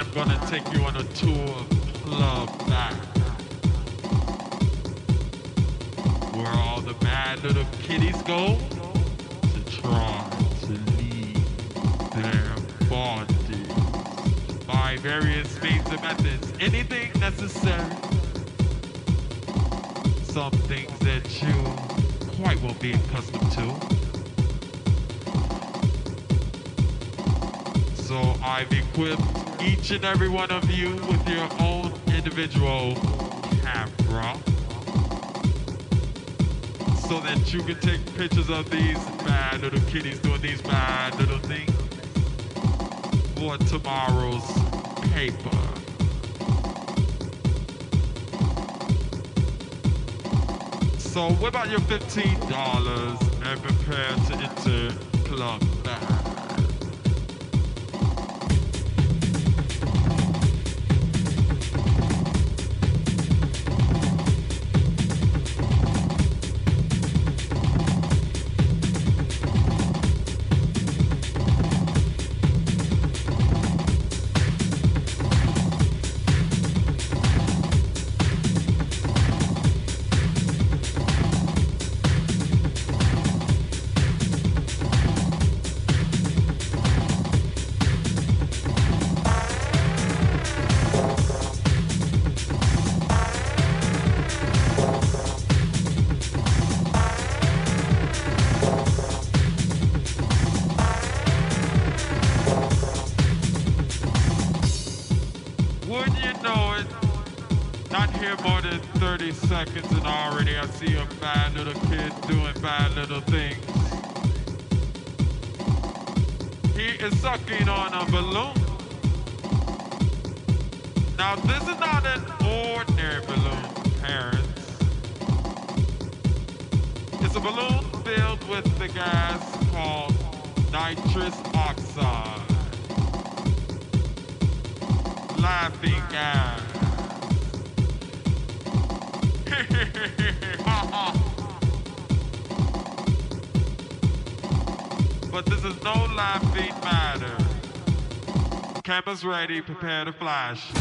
I'm gonna take you on a tour each and every one of you with your own individual camera so that you can take pictures of these bad little kitties doing these bad little things for tomorrow's paper. So what about your $15 and prepare to enter Club seconds and already I see a bad little kid doing bad little things. He is sucking on a balloon. Now this is not an ordinary balloon, parents. It's a balloon filled with the gas called nitrous oxide. Laughing gas. but this is no laughing matter. Cameras ready, prepare to flash.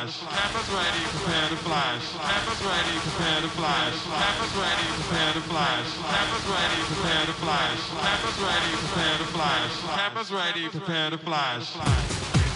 Flash. Cameras ready, prepare to flash. Cameras ready, prepare to flash. Cameras ready, prepare to flash. Cameras ready, prepare to flash. Cameras ready, prepare to flash. Cameras ready, prepare to flash.